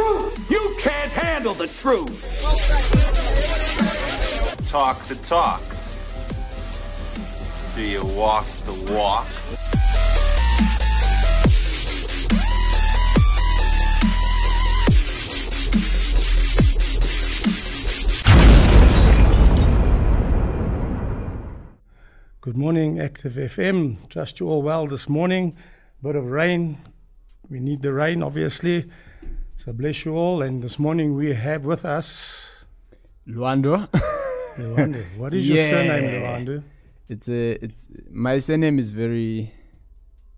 truth. You can't handle the truth. Talk the talk. Do you walk the walk? Good morning, Active FM. Trust you all well this morning. Bit of rain. We need the rain, obviously. So bless you all. And this morning we have with us Lwando. Lwando. What is your surname, Lwando? it's a it's my surname is very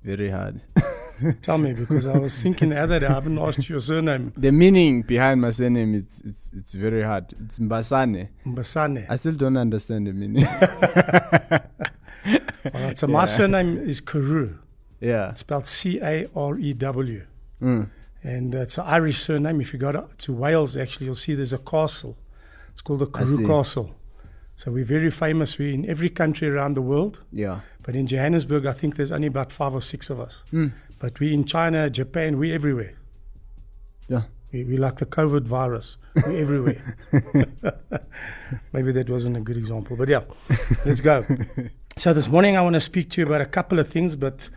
very hard. Tell me, because I was thinking the other day, I haven't asked your surname. the meaning behind my surname it's it's it's very hard. It's Mbasane. Mbasane. I still don't understand the meaning. All right, so my surname is Carew. yeah. spelled C A R E W. Mm. And uh, it's an Irish surname. If you go to, Wales, actually, you'll see there's a castle. It's called the Carew. Castle. So we're very famous. We're in every country around the world. Yeah. But in Johannesburg, I think there's only about five or six of us. Mm. But we're in China, Japan, we're everywhere. Yeah. We, we like the COVID virus. We're everywhere. Maybe that wasn't a good example, but yeah, let's go. So this morning, I want to speak to you about a couple of things, but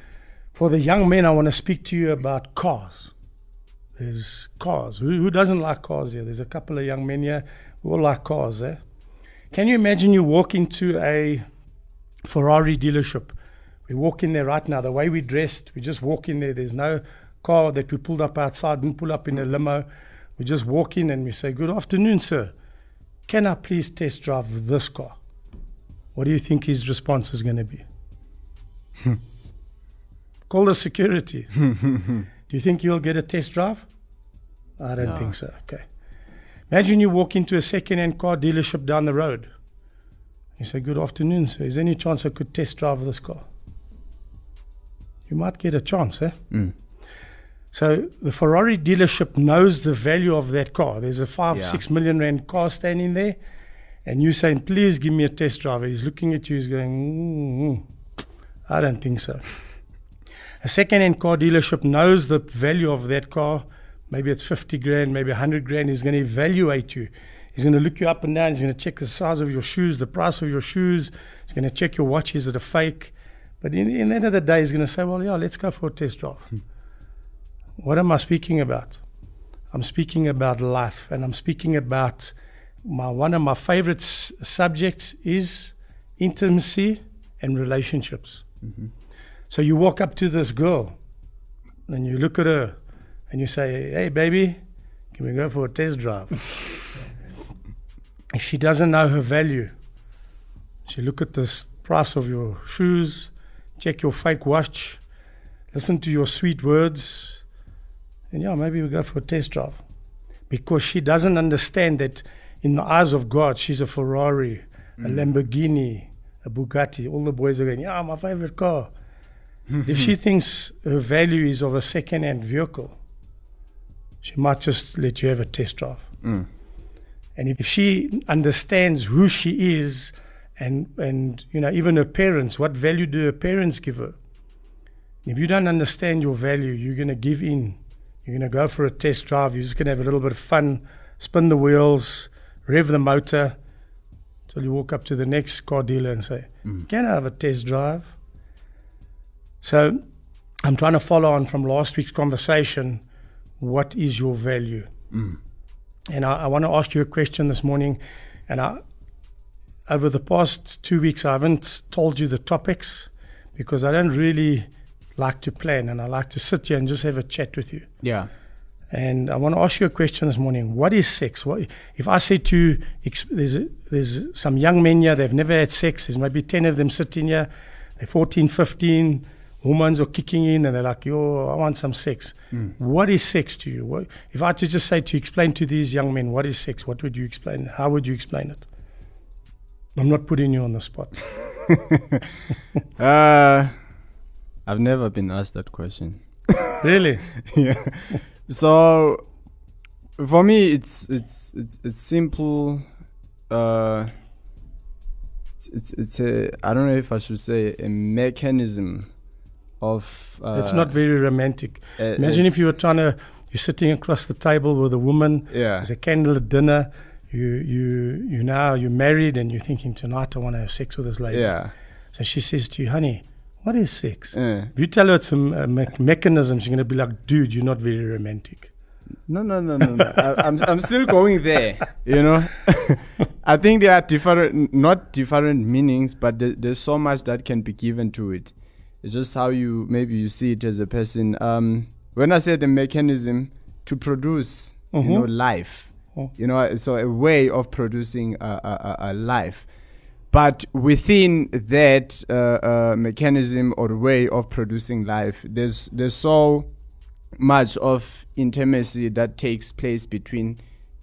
for the young men, I want to speak to you about cars. There's cars. Who, who doesn't like cars here? There's a couple of young men here who all like cars. Eh? Can you imagine you walk into a Ferrari dealership? We walk in there right now. The way we dressed, we just walk in there. There's no car that we pulled up outside, didn't pull up in a limo. We just walk in and we say, Good afternoon, sir. Can I please test drive this car? What do you think his response is going to be? Call the security. do you think you'll get a test drive? I don't No. think so. Okay. Imagine you walk into a second-hand car dealership down the road. You say, "Good afternoon, sir. Is there any chance I could test drive this car?" You might get a chance, eh? Mm. So the Ferrari dealership knows the value of that car. There's a five, Yeah. six million rand car standing there, and you saying, "Please give me a test drive." He's looking at you. He's going, mm-hmm. "I don't think so." A second-hand car dealership knows the value of that car. Maybe it's 50 grand, maybe 100 grand. He's going to evaluate you. He's going to look you up and down. He's going to check the size of your shoes, the price of your shoes. He's going to check your watch. Is it a fake? But in, in the end of the day, he's going to say, well, yeah, let's go for a test drive. Hmm. What am I speaking about? I'm speaking about life, and I'm speaking about my one of my favorite s- subjects is intimacy and relationships. Mm-hmm. So you walk up to this girl, and you look at her, and you say, "Hey, baby, can we go for a test drive?" if she doesn't know her value, she look at the price of your shoes, check your fake watch, listen to your sweet words, and yeah, maybe we go for a test drive. Because she doesn't understand that in the eyes of God, she's a Ferrari, a mm. Lamborghini, a Bugatti. All the boys are going, yeah, my favorite car. If she thinks her value is of a second hand vehicle, she might just let you have a test drive. Mm. And if she understands who she is and, and you know, even her parents, what value do her parents give her? If you don't understand your value, you're going to give in. You're going to go for a test drive. You're just going to have a little bit of fun, spin the wheels, rev the motor, until you walk up to the next car dealer and say, Can I have a test drive? So I'm trying to follow on from last week's conversation. What is your value? Mm. And I, I want to ask you a question this morning. And I, over the past two weeks, I haven't told you the topics because I don't really like to plan and I like to sit here and just have a chat with you. Yeah. And I want to ask you a question this morning. What is sex? What, if I say to you, there's, a, there's some young men here, they've never had sex, there's maybe 10 of them sitting here, they're 14, 15, hormones are kicking in, and they're like, yo, I want some sex. What is sex to you? What, if I had to just say to explain to these young men, what is sex, what would you explain? How would you explain it? I'm not putting you on the spot. Uh, I've never been asked that question. really? yeah. So for me, it's it's it's it's simple. Uh, it's it's, it's a I don't know if I should say a mechanism of. Uh, it's not very romantic. uh, Imagine if you were trying to, You're sitting across the table with a woman. Yeah. There's a candle at dinner. You you you now you're married and you're thinking tonight I want to have sex with this lady. Yeah. So she says to you, honey, what is sex? Yeah. If you tell her it's a uh, me- mechanism, she's going to be like, dude, you're not very romantic. No, no, no, no, no. I, I'm, I'm still going there. You know, I think there are different, not different meanings, but there, there's so much that can be given to it. It's just how you maybe you see it as a person. Um, when I say the mechanism to produce, you know, Mhm. life, Oh. you know, so a way of producing a, a, a- a life. But within that uh, uh, mechanism or way of producing life, there's there's so much of intimacy that takes place between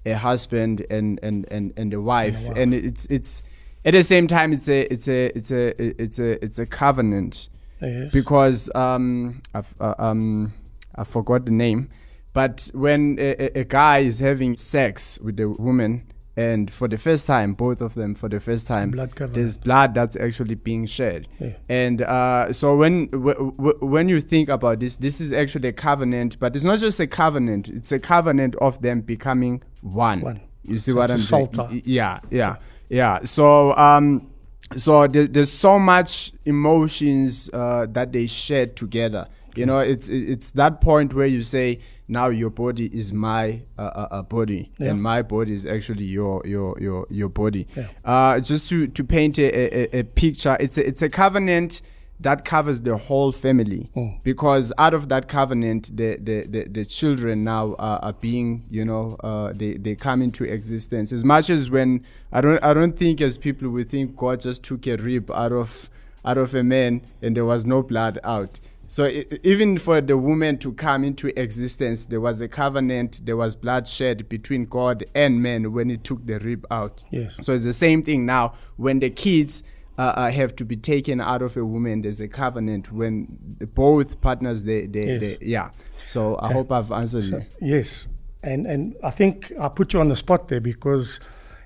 a husband and and and, and a wife, wife. and it's it's at the same time it's a it's a it's a it's a it's a covenant Yes. because um I've, uh, um I forgot the name, but when a, a, guy is having sex with a woman and for the first time, both of them for the first time, blood there's blood that's actually being shed, Yeah. and uh, so when w- w- when you think about this, this is actually a covenant, but it's not just a covenant; it's a covenant of them becoming one. One. You see So what I'm saying? Yeah, yeah, yeah. So um, so there, there's so much emotions uh, that they share together you know it's it's that point where you say now your body is my uh, uh, uh, body Yeah. and my body is actually your your your your body Yeah. uh, just to to paint a, a, a picture it's a, it's a covenant that covers the whole family. Mm. because out of that covenant the the, the, the children now are, are being you know uh, they, they come into existence. As much as when I don't I don't think as people we think God just took a rib out of out of a man and there was no blood out. So i even for the woman to come into existence there was a covenant there was blood shed between God and man when he took the rib out. Yes. so it's the same thing now. When the kids uh, uh, have to be taken out of a woman. There's a covenant when the, both partners they they, Yes. they yeah. So I hope I've answered So, you. yes, and and I think I put you on the spot there because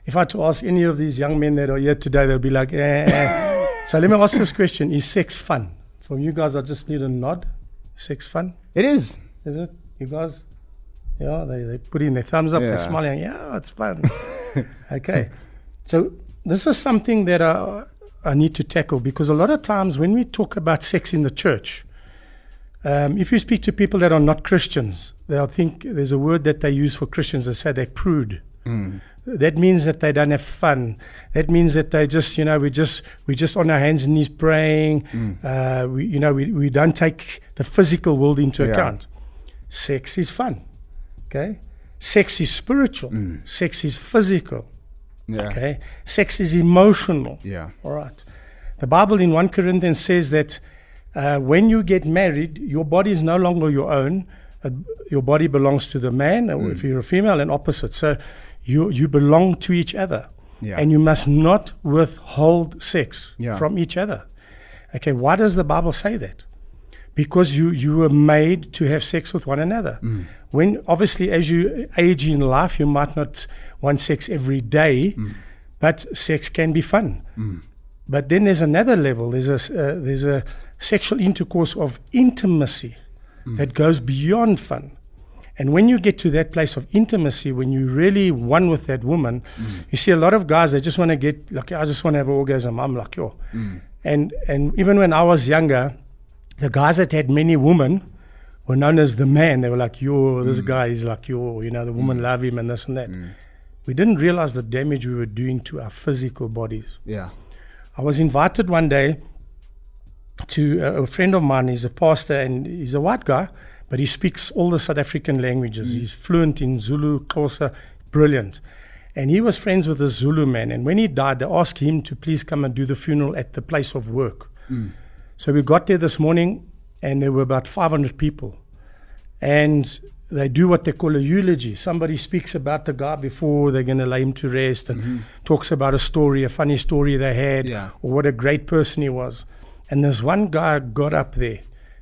if I had to ask any of these young men that are here today, they'll be like, eh, eh. so let me ask this question: Is sex fun? From you guys, I just need a nod. Sex fun? It is. Is it? You guys? Yeah, they, they put in their thumbs up, Yeah. they're smiling. Yeah, it's fun. okay. So this is something that I, I need to tackle because a lot of times when we talk about sex in the church, um, if you speak to people that are not Christians, they'll think there's a word that they use for Christians. They say they're prude. That means that they don't have fun. That means that they just, you know, we just we just on our hands and knees praying. Uh, we, you know, we, we don't take the physical world into Yeah. account. Sex is fun. Okay, sex is spiritual. Sex is physical. Yeah. Okay, sex is emotional. Yeah. All right. The Bible in 1 Corinthians says that uh, when you get married, your body is no longer your own. Uh, your body belongs to the man, or if you're a female, and opposite. So you, you belong to each other. Yeah. And you must not withhold sex Yeah. from each other. Okay, why does the Bible say that? Because you, you were made to have sex with one another. Mm. When obviously, as you age in life, you might not want sex every day, mm. but sex can be fun. Mm. But then there's another level. There's a uh, there's a sexual intercourse of intimacy that goes beyond fun. And when you get to that place of intimacy, when you really one with that woman, you see a lot of guys they just want to get like I just want to have an orgasm. I'm like yo, and and even when I was younger, the guys that had many women were known as the man. They were like yo, this mm. guy is like yo, you know, the woman mm. love him and this and that. Mm. We didn't realize the damage we were doing to our physical bodies. Yeah. I was invited one day to a, a friend of mine. He's a pastor and he's a white guy, but he speaks all the South African languages. He's fluent in Zulu, Xhosa, brilliant. And he was friends with a Zulu man. And when he died, they asked him to please come and do the funeral at the place of work. So we got there this morning, and there were about 500 people. And they do what they call a eulogy. Somebody speaks about the guy before they're going to lay him to rest and mm-hmm. talks about a story, a funny story they had, Yeah. or what a great person he was. And there's one guy got up there,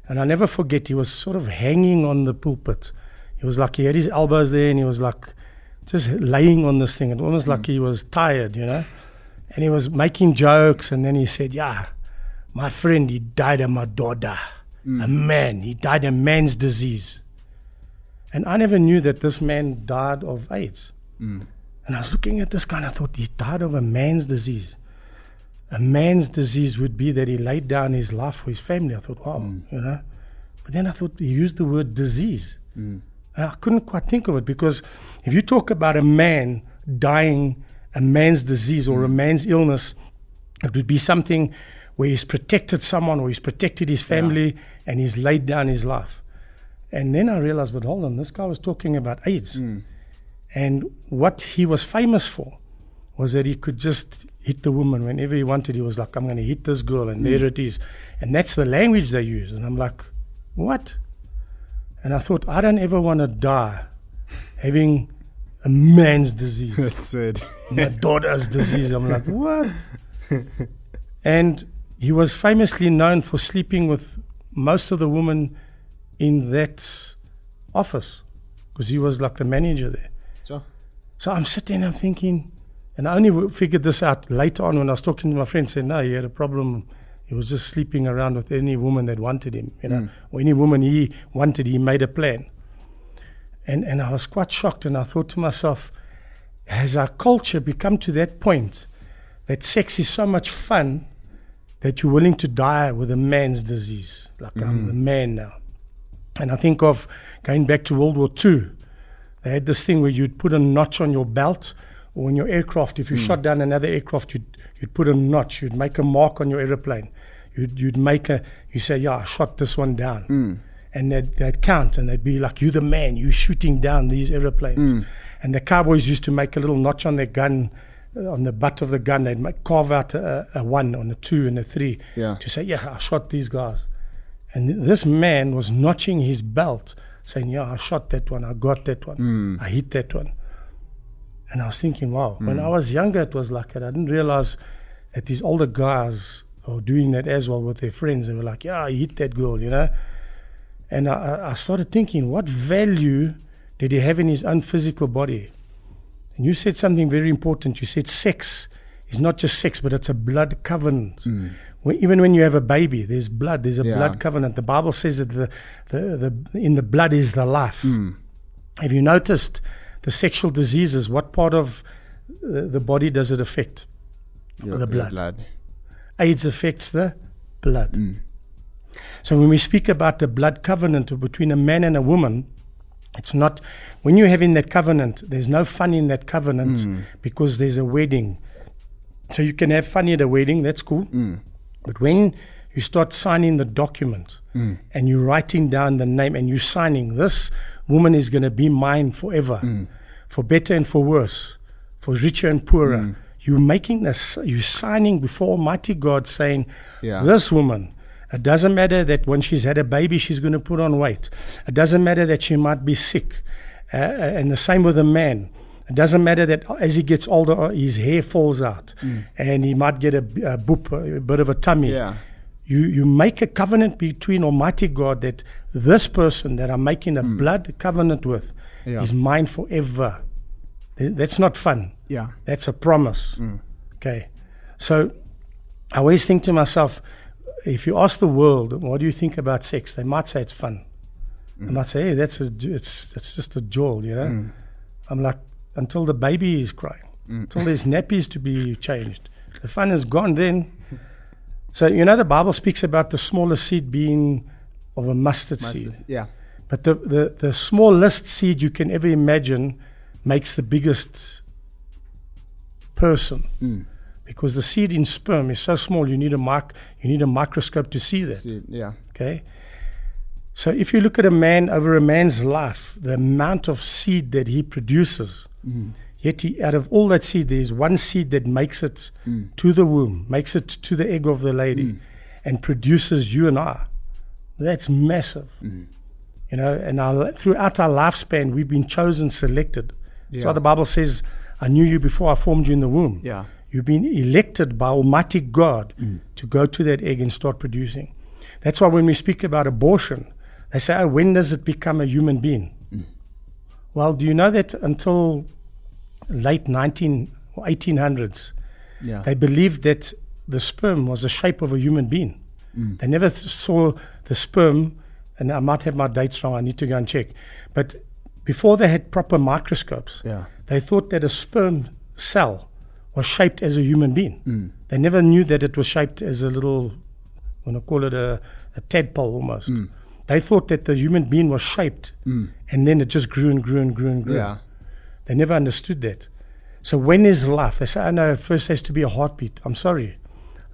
and I never forget, he was sort of hanging on the pulpit. He was like, he had his elbows there, and he was like just laying on this thing. It almost like mm. he was tired, you know? And he was making jokes, and then he said, Yeah, my friend, he died of Madoda, mm. a man. He died a man's disease. And I never knew that this man died of AIDS. Mm. And I was looking at this guy and I thought he died of a man's disease. A man's disease would be that he laid down his life for his family. I thought, wow, mm. you know. But then I thought he used the word disease. And I couldn't quite think of it because if you talk about a man dying a man's disease or a man's illness, it would be something where he's protected someone or he's protected his family and he's laid down his life. And then I realized, but hold on, this guy was talking about AIDS. Hmm. And what he was famous for was that he could just hit the woman whenever he wanted. He was like, I'm going to hit this girl, and there hmm. it is. And that's the language they use. And I'm like, what? And I thought, I don't ever want to die having a man's disease That's it. my daughter's disease. I'm like, what? and he was famously known for sleeping with most of the women in that office because he was like the manager there. So, So I'm sitting and I'm thinking, and I only figured this out later on when I was talking to my friend, saying, no, he had a problem. He was just sleeping around with any woman that wanted him, you know, mm. or any woman he wanted, he made a plan. And, and I was quite shocked, and I thought to myself, has our culture become to that point that sex is so much fun that you're willing to die with a man's disease? Like I'm mm-hmm. a man now. And I think of going back to World War II. They had this thing where you'd put a notch on your belt or on your aircraft. If you mm. shot down another aircraft, you'd, you'd put a notch. You'd make a mark on your aeroplane. You'd, you'd make a, you say, yeah, I shot this one down. Mm. And they'd, they'd count and they'd be like, you're the man, you're shooting down these aeroplanes. Mm. And the cowboys used to make a little notch on their gun, on the butt of the gun. They'd make, carve out a, a one on a two and a three Yeah. to say, yeah, I shot these guys. And th- this man was notching his belt, saying, Yeah, I shot that one, I got that one, hmm. I hit that one. And I was thinking, wow, when hmm. I was younger, it was like that. I didn't realize that these older guys are doing that as well with their friends. They were like, Yeah, I hit that girl, you know? And I- I, I started thinking, what value did he have in his own physical body? And you said something very important. You said sex is not just sex, but it's a blood covenant. When, even when you have a baby, there's blood. There's a Yeah. blood covenant. The Bible says that the, the, the in the blood is the life. Have you noticed the sexual diseases? What part of uh, the body does it affect? your, The your blood. AIDS affects the blood. Mm. So when we speak about the blood covenant between a man and a woman, it's not when you're having that covenant, there's no fun in that covenant Mm. because there's a wedding. So you can have fun at a wedding, that's cool. Mm. But when you start signing the document Mm. and you're writing down the name and you're signing, this woman is going to be mine forever, Mm. for better and for worse, for richer and poorer. Mm. You're making this, you're signing before Almighty God saying, Yeah. this woman, it doesn't matter that when she's had a baby, she's going to put on weight. It doesn't matter that she might be sick. Uh, and the same with a man. It doesn't matter that as he gets older, uh, his hair falls out and he might get a, a boop, a bit of a tummy. Yeah. You, you make a covenant between Almighty God that this person that I'm making a blood covenant with Yeah. is mine forever. That's not fun. Yeah. That's a promise. Okay. So I always think to myself, if you ask the world, what do you think about sex? They might say it's fun. They mm. might say, hey, that's a, it's, it's just a jolt, you know? Mm. I'm like, until the baby is crying, mm. until there's nappies to be changed. The fun is gone then. So, you know, the Bible speaks about the smallest seed being of a mustard, seed. Yeah. But the, the, the smallest seed you can ever imagine makes the biggest person. Because the seed in sperm is so small, you need a mic, you need a microscope to see that. See, yeah. Okay. So if you look at a man over a man's life, the amount of seed that he produces, mm. yet he, out of all that seed, there is one seed that makes it mm. to the womb, makes it to the egg of the lady, mm. and produces you and I. That's massive. You know, and our, throughout our lifespan, we've been chosen, selected. That's why Yeah. the Bible says, I knew you before I formed you in the womb. Yeah. You've been elected by Almighty God to go to that egg and start producing. That's why when we speak about abortion, they say, oh, when does it become a human being? Well, do you know that until late 19 or 1800s, Yeah. they believed that the sperm was the shape of a human being. Mm. They never th- saw the sperm, and I might have my dates wrong, I need to go and check. But before they had proper microscopes, Yeah. they thought that a sperm cell was shaped as a human being. Mm. They never knew that it was shaped as a little, I'm going to call it a, a tadpole almost. Mm. They thought that the human being was shaped and then it just grew and grew and grew and grew. Yeah. They never understood that. So when is life? They say, oh no, first has to be a heartbeat. I'm sorry.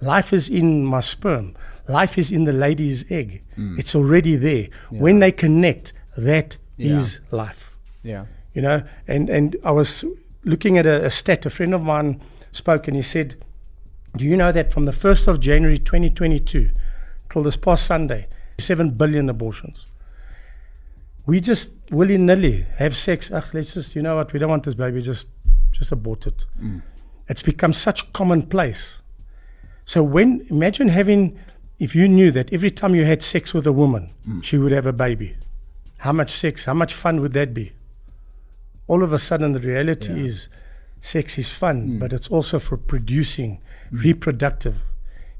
Life is in my sperm. Life is in the lady's egg. It's already there. When they connect, that is Yeah. life. Yeah. You know, and, and I was looking at a, a stat. A friend of mine spoke and he said, Do you know that from the 1st of January 2022 till this past Sunday, 7 billion abortions? We just willy nilly have sex. Ugh, let's just, you know what, we don't want this baby, just, just abort it. Mm. It's become such commonplace. So when, imagine having, if you knew that every time you had sex with a woman, mm. she would have a baby. How much sex, how much fun would that be? All of a sudden the reality Yeah. is sex is fun, hmm. but it's also for producing, hmm. reproductive.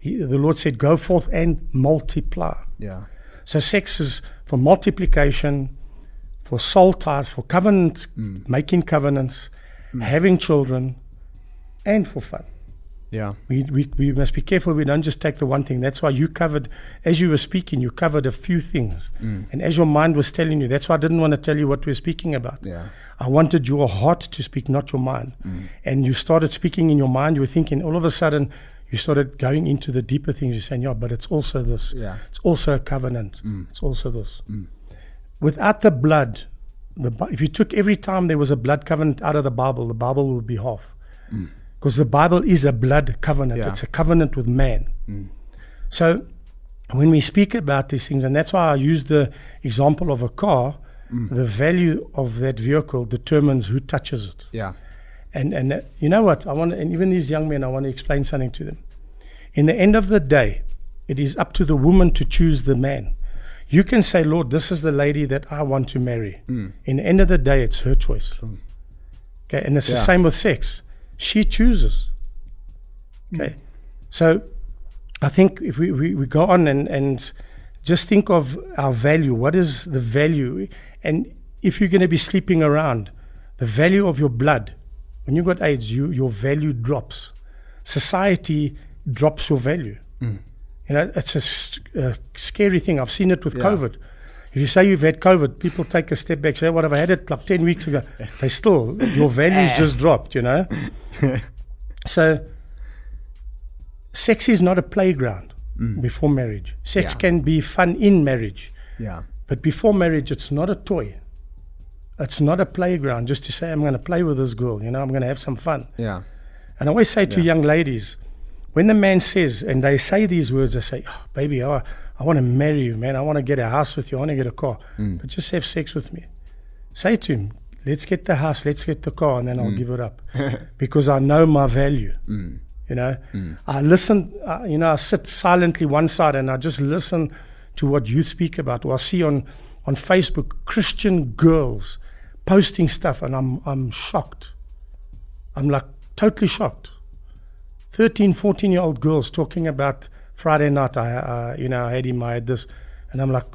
He, the Lord said, "Go forth and multiply." Yeah. So sex is for multiplication, for soul ties, for covenant, hmm. making covenants, having children, and for fun. Yeah. We, we, we must be careful we don't just take the one thing. That's why you covered, as you were speaking, you covered a few things. Mm. And as your mind was telling you, that's why I didn't want to tell you what we we're speaking about. Yeah. I wanted your heart to speak, not your mind. Mm. And you started speaking in your mind, you were thinking, all of a sudden, you started going into the deeper things. You're saying, yeah, but it's also this. Yeah. It's also a covenant. Mm. It's also this. Without the blood, the, if you took every time there was a blood covenant out of the Bible, the Bible would be half. Because the Bible is a blood covenant, Yeah. it's a covenant with man. Mm. So when we speak about these things, and that's why I use the example of a car, mm. the value of that vehicle determines who touches it. Yeah. And and uh, you know what? I want, and even these young men, I want to explain something to them. In the end of the day, it is up to the woman to choose the man. You can say, Lord, this is the lady that I want to marry. Mm. In the end of the day, it's her choice. Okay, and it's the same with sex. She chooses. Okay, so I think if we, we, we go on and, and just think of our value, what is the value? And if you're going to be sleeping around, the value of your blood, when you've got AIDS, you, your value drops. Society drops your value. Mm. You know, it's a scary thing. I've seen it with Yeah. COVID. If you say you've had COVID, people take a step back, say, What have I had it like 10 weeks ago? They still, your values just dropped, you know? so, sex is not a playground mm. before marriage. Sex Yeah. can be fun in marriage, Yeah. but before marriage, it's not a toy. It's not a playground just to say, I'm going to play with this girl, you know, I'm going to have some fun. Yeah. And I always say to young ladies, when the man says, and they say these words, I say, oh, baby, I, I want to marry you, man. I want to get a house with you. I want to get a car. Mm. But just have sex with me. Say to him, let's get the house, let's get the car, and then I'll mm. give it up. because I know my value. Mm. You know, I listen, uh, you know, I sit silently one side and I just listen to what you speak about. Or I see on, on Facebook Christian girls posting stuff, and I'm, I'm shocked. I'm like totally shocked. 13, 14 year old girls talking about Friday night. I, uh, you know, I had him, I had this. And I'm like,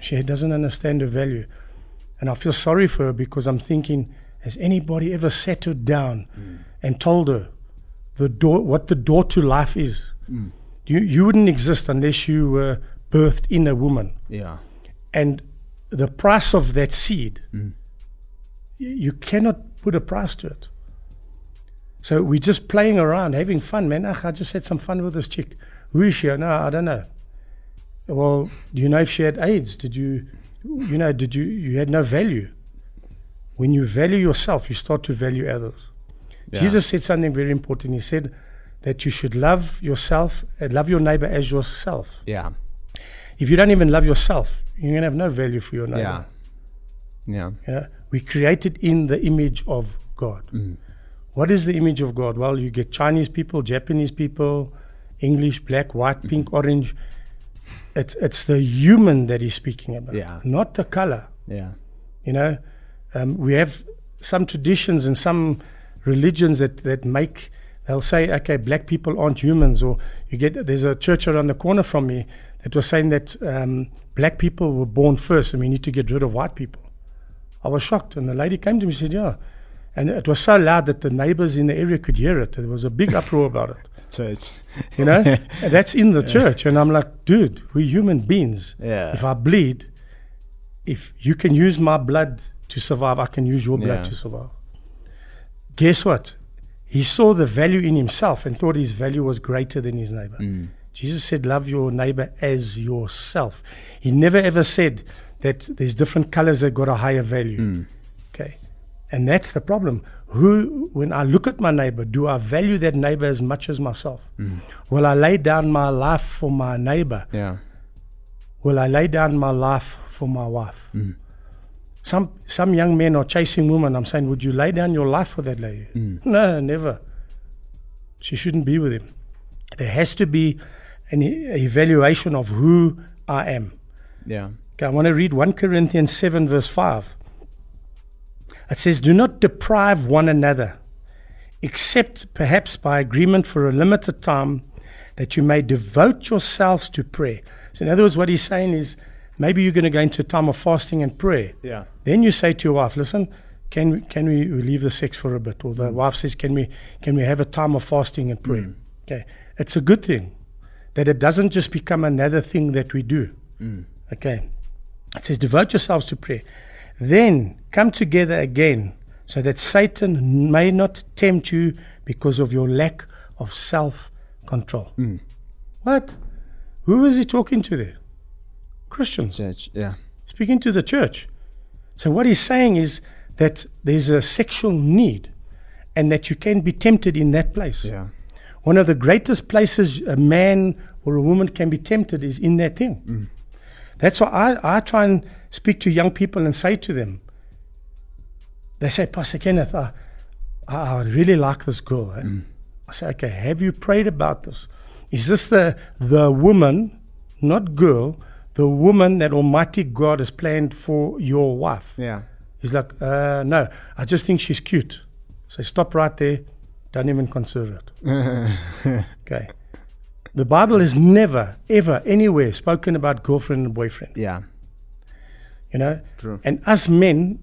she doesn't understand the value. And I feel sorry for her because I'm thinking, has anybody ever sat her down mm. and told her the door, what the door to life is? Mm. You, you wouldn't exist unless you were birthed in a woman Yeah. and the price of that seed, mm. y- you cannot put a price to it. So we're just playing around, having fun, man. Ach, I just had some fun with this chick. Who is she? No, I don't know. Well, do you know if she had AIDS? Did you, you know, did you, you had no value. When you value yourself, you start to value others. Yeah. Jesus said something very important. He said that you should love yourself and love your neighbor as yourself. Yeah. If you don't even love yourself, you're going to have no value for your neighbor. Yeah. Yeah. Know, we created in the image of God. Mm. What is the image of God? Well, you get Chinese people, Japanese people, English, black, white, pink, orange. It's it's the human that he's speaking about, Yeah. not the color. Yeah. You know, um, we have some traditions and some religions that, that make they'll say, okay, black people aren't humans, or you get there's a church around the corner from me that was saying that um, black people were born first, and we need to get rid of white people. I was shocked. And the lady came to me and said, Yeah. And it was so loud that the neighbors in the area could hear it. There was a big uproar about it. So it's You know? That's in the church. And I'm like, dude, we're human beings. Yeah. If I bleed, if you can use my blood to survive, I can use your blood Yeah. to survive. Guess what? He saw the value in himself and thought his value was greater than his neighbor. Mm. Jesus said, Love your neighbor as yourself. He never ever said that there's different colors that got a higher value. Mm. And that's the problem. Who, when I look at my neighbor, do I value that neighbor as much as myself? Mm. Will I lay down my life for my neighbor? Yeah. Will I lay down my life for my wife? Mm. Some some young men are chasing women. I'm saying, would you lay down your life for that lady? Mm. No, never. She shouldn't be with him. There has to be an e- evaluation of who I am. Yeah. Okay, I want to read 1 Corinthians 7, verse 5. It says, Do not deprive one another, except perhaps by agreement for a limited time, that you may devote yourselves to prayer. So, in other words, what he's saying is maybe you're going to go into a time of fasting and prayer. Yeah. Then you say to your wife, Listen, can we, can we leave the sex for a bit? Or the mm. wife says, can we, can we have a time of fasting and prayer? Mm. Okay. It's a good thing that it doesn't just become another thing that we do. Mm. Okay. It says, devote yourselves to prayer. Then come together again so that Satan may not tempt you because of your lack of self control. Hmm. What? Who is he talking to there? Christians. Church. Yeah. Speaking to the church. So what he's saying is that there's a sexual need and that you can be tempted in that place. Yeah. One of the greatest places a man or a woman can be tempted is in that thing. Hmm. That's why I, I try and speak to young people and say to them, they say, Pastor Kenneth, I, I really like this girl. eh?" I say, okay, have you prayed about this? Is this the, the woman, not girl, the woman that Almighty God has planned for your wife? Yeah. He's like, uh, no, I just think she's cute. So stop right there. Don't even consider it. okay. The Bible has never, ever, anywhere spoken about girlfriend and boyfriend. Yeah. You know? It's true. And us men,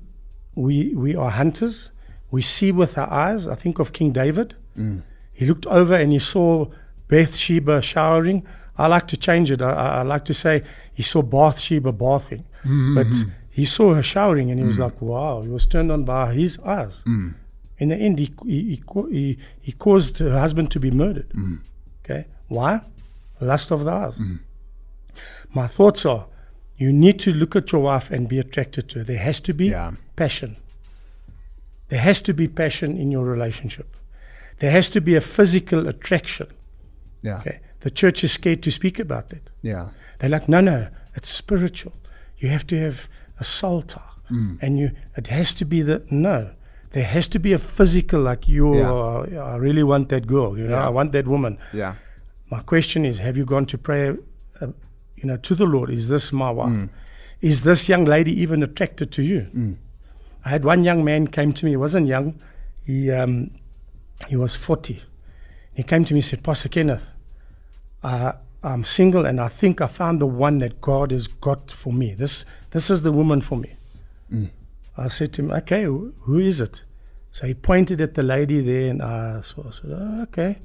we, we are hunters. We see with our eyes. I think of King David. Mm. He looked over and he saw Bathsheba showering. I like to change it. I, I, I like to say he saw Bathsheba bathing. Mm-hmm. But he saw her showering and he was mm. like, wow. He was turned on by his eyes. Mm. In the end, he, he, he, he, he caused her husband to be murdered. Okay. Why? Lust of the eyes. My thoughts are you need to look at your wife and be attracted to her. There has to be Yeah. passion. There has to be passion in your relationship. There has to be a physical attraction. Yeah. Okay. The church is scared to speak about that. Yeah. They're like, no, no, it's spiritual. You have to have a soul tie. And you it has to be the no. There has to be a physical like you Yeah. uh, I really want that girl, you know, Yeah. I want that woman. Yeah. My question is, have you gone to pray, uh, you know, to the Lord? Is this my wife? Is this young lady even attracted to you? I had one young man came to me. He wasn't young. He um, he was forty. He came to me and said, Pastor Kenneth, uh, I'm single and I think I found the one that God has got for me. This this is the woman for me. I said to him, okay, who is it? So he pointed at the lady there, and I said, oh, okay.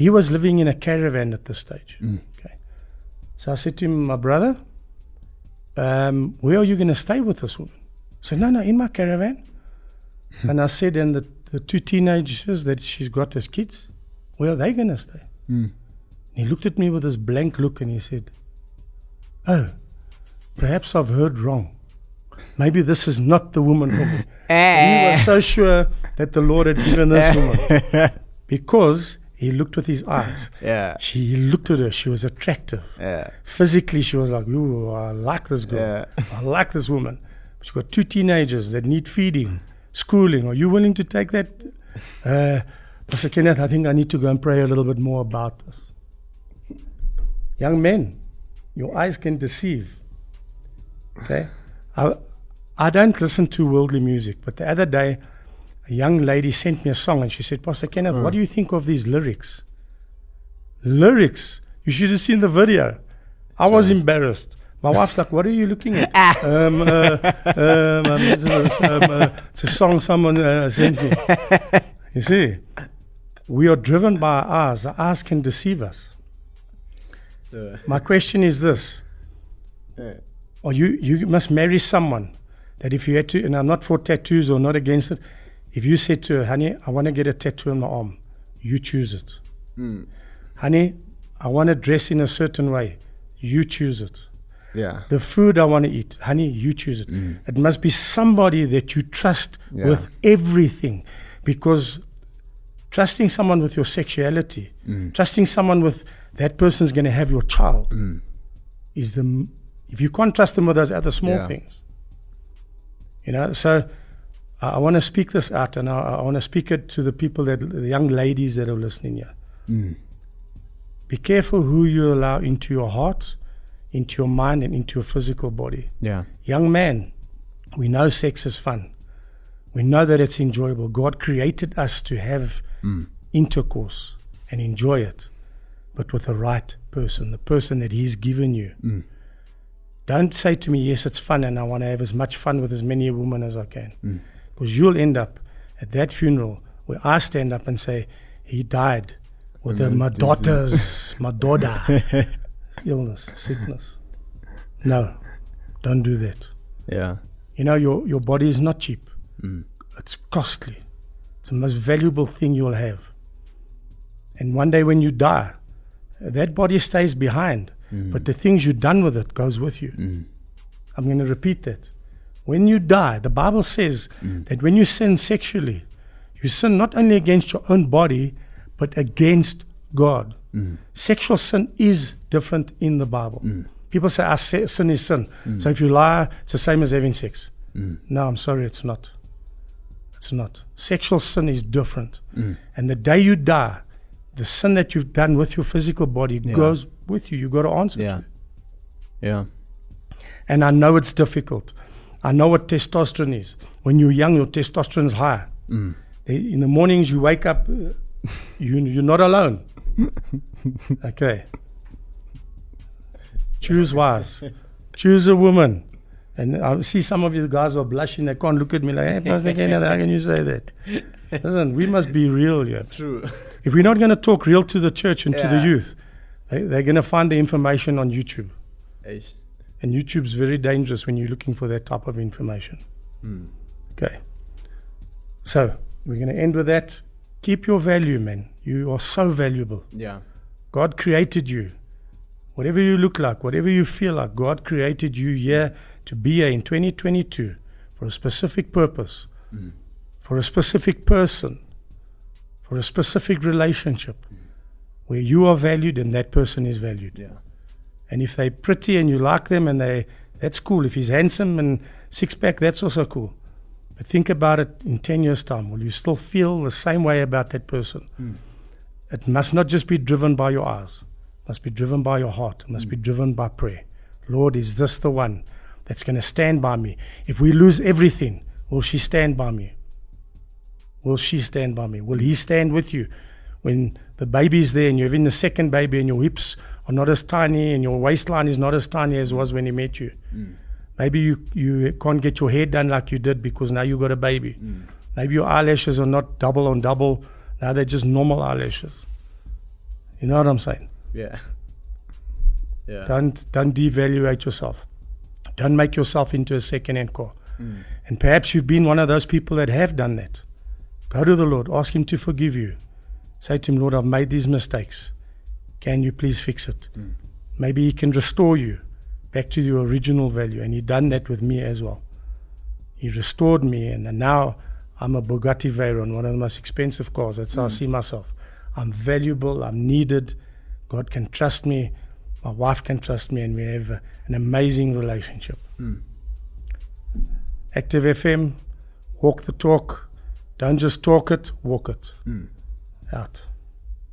He was living in a caravan at this stage. Mm. Okay. So I said to him, my brother, um, where are you going to stay with this woman? He said, no, no, in my caravan. and I said, and the, the two teenagers that she's got as kids, where are they going to stay? Mm. He looked at me with this blank look and he said, oh, perhaps I've heard wrong. Maybe this is not the woman for me. He was eh. so sure that the Lord had given this woman because he looked with his eyes. Yeah. She looked at her. She was attractive. Yeah. Physically, she was like, "Ooh, I like this girl. Yeah. I like this woman." She's got two teenagers that need feeding, schooling. Are you willing to take that? Uh, Pastor Kenneth, I think I need to go and pray a little bit more about this. Young men, your eyes can deceive. Okay, I, I don't listen to worldly music, but the other day, a young lady sent me a song and she said, Pastor Kenneth, what do you think of these lyrics? Lyrics. You should have seen the video. I was embarrassed. My wife's like, "What are you looking at?" um, uh, um, um, is, um, uh, it's a song someone uh, sent me. You see, we are driven by our eyes. The eyes can deceive us. My question is this: Or you you must marry someone that if you had to, and I'm not for tattoos or not against it. If you say to her, "Honey, I want to get a tattoo on my arm," you choose it. Hmm. Honey, I want to dress in a certain way. You choose it. Yeah. The food I want to eat, honey, you choose it. Hmm. It must be somebody that you trust Yeah. with everything, because trusting someone with your sexuality, hmm. trusting someone with that person's going to have your child, is the m- if you can't trust them with those other small Yeah. things, you know. So I, I want to speak this out, and I, I want to speak it to the people that the young ladies that are listening here. Mm. Be careful who you allow into your heart, into your mind, and into your physical body. Yeah. Young man, we know sex is fun. We know that it's enjoyable. God created us to have mm. intercourse and enjoy it, but with the right person, the person that He's given you. Mm. Don't say to me, Yes, it's fun, and I want to have as much fun with as many women as I can. Because you'll end up at that funeral where I stand up and say, He died with a, my daughter's, my daughter, illness, sickness. No, don't do that. Yeah. You know, your, your body is not cheap. Mm. It's costly. It's the most valuable thing you'll have. And one day when you die, that body stays behind. Mm. But the things you've done with it goes with you. Mm. I'm going to repeat that. When you die, the Bible says mm. that when you sin sexually, you sin not only against your own body, but against God. Mm. Sexual sin is different in the Bible. Mm. People say, ah, sin is sin. So if you lie, it's the same as having sex. No, I'm sorry, it's not. It's not. Sexual sin is different. And the day you die, the sin that you've done with your physical body goes with you. You've got to answer. Yeah. Yeah. And I know it's difficult. I know what testosterone is. When you're young, your testosterone is high. They- In the mornings, you wake up, uh, you, you're not alone. okay. Choose wise. Choose a woman. And I see some of you guys are blushing. They can't look at me like, hey, Pastor Kenneth, how can you say that? Listen, we must be real here. True. If we're not going to talk real to the church and to the youth, they, they're going to find the information on YouTube. Eish. And YouTube's very dangerous when you're looking for that type of information. Hmm. Okay. So we're going to end with that. Keep your value, man. You are so valuable. Yeah. God created you. Whatever you look like, whatever you feel like, God created you here to be here in 2022 for a specific purpose, hmm. for a specific person, for a specific relationship hmm. where you are valued and that person is valued. Yeah. And if they're pretty and you like them and they that's cool. If he's handsome and six pack, that's also cool. But think about it in ten years' time. Will you still feel the same way about that person? Hmm. It must not just be driven by your eyes. It must be driven by your heart. It must be hmm. driven by prayer. Lord, is this the one that's going to stand by me? If we lose everything, will she stand by me? Will she stand by me? Will he stand with you? When the baby is there and you're having the second baby and your hips are not as tiny and your waistline is not as tiny as it was when he met you. Mm. Maybe you, you can't get your hair done like you did because now you got a baby. Mm. Maybe your eyelashes are not double on double. Now they're just normal eyelashes. You know what I'm saying? Yeah. Yeah. Don't don't devaluate yourself. Don't make yourself into a second-hand car. Mm. And perhaps you've been one of those people that have done that. Go to the Lord, ask Him to forgive you. Say to Him, Lord, I've made these mistakes. Can you please fix it? Maybe He can restore you back to your original value. And He done that with me as well. He restored me, and now I'm a Bugatti Veyron, one of the most expensive cars. That's how I mm. see myself. I'm valuable. I'm needed. God can trust me. My wife can trust me, and we have a, an amazing relationship. Mm. Active FM, walk the talk. Don't just talk it, walk it. Mm. Out.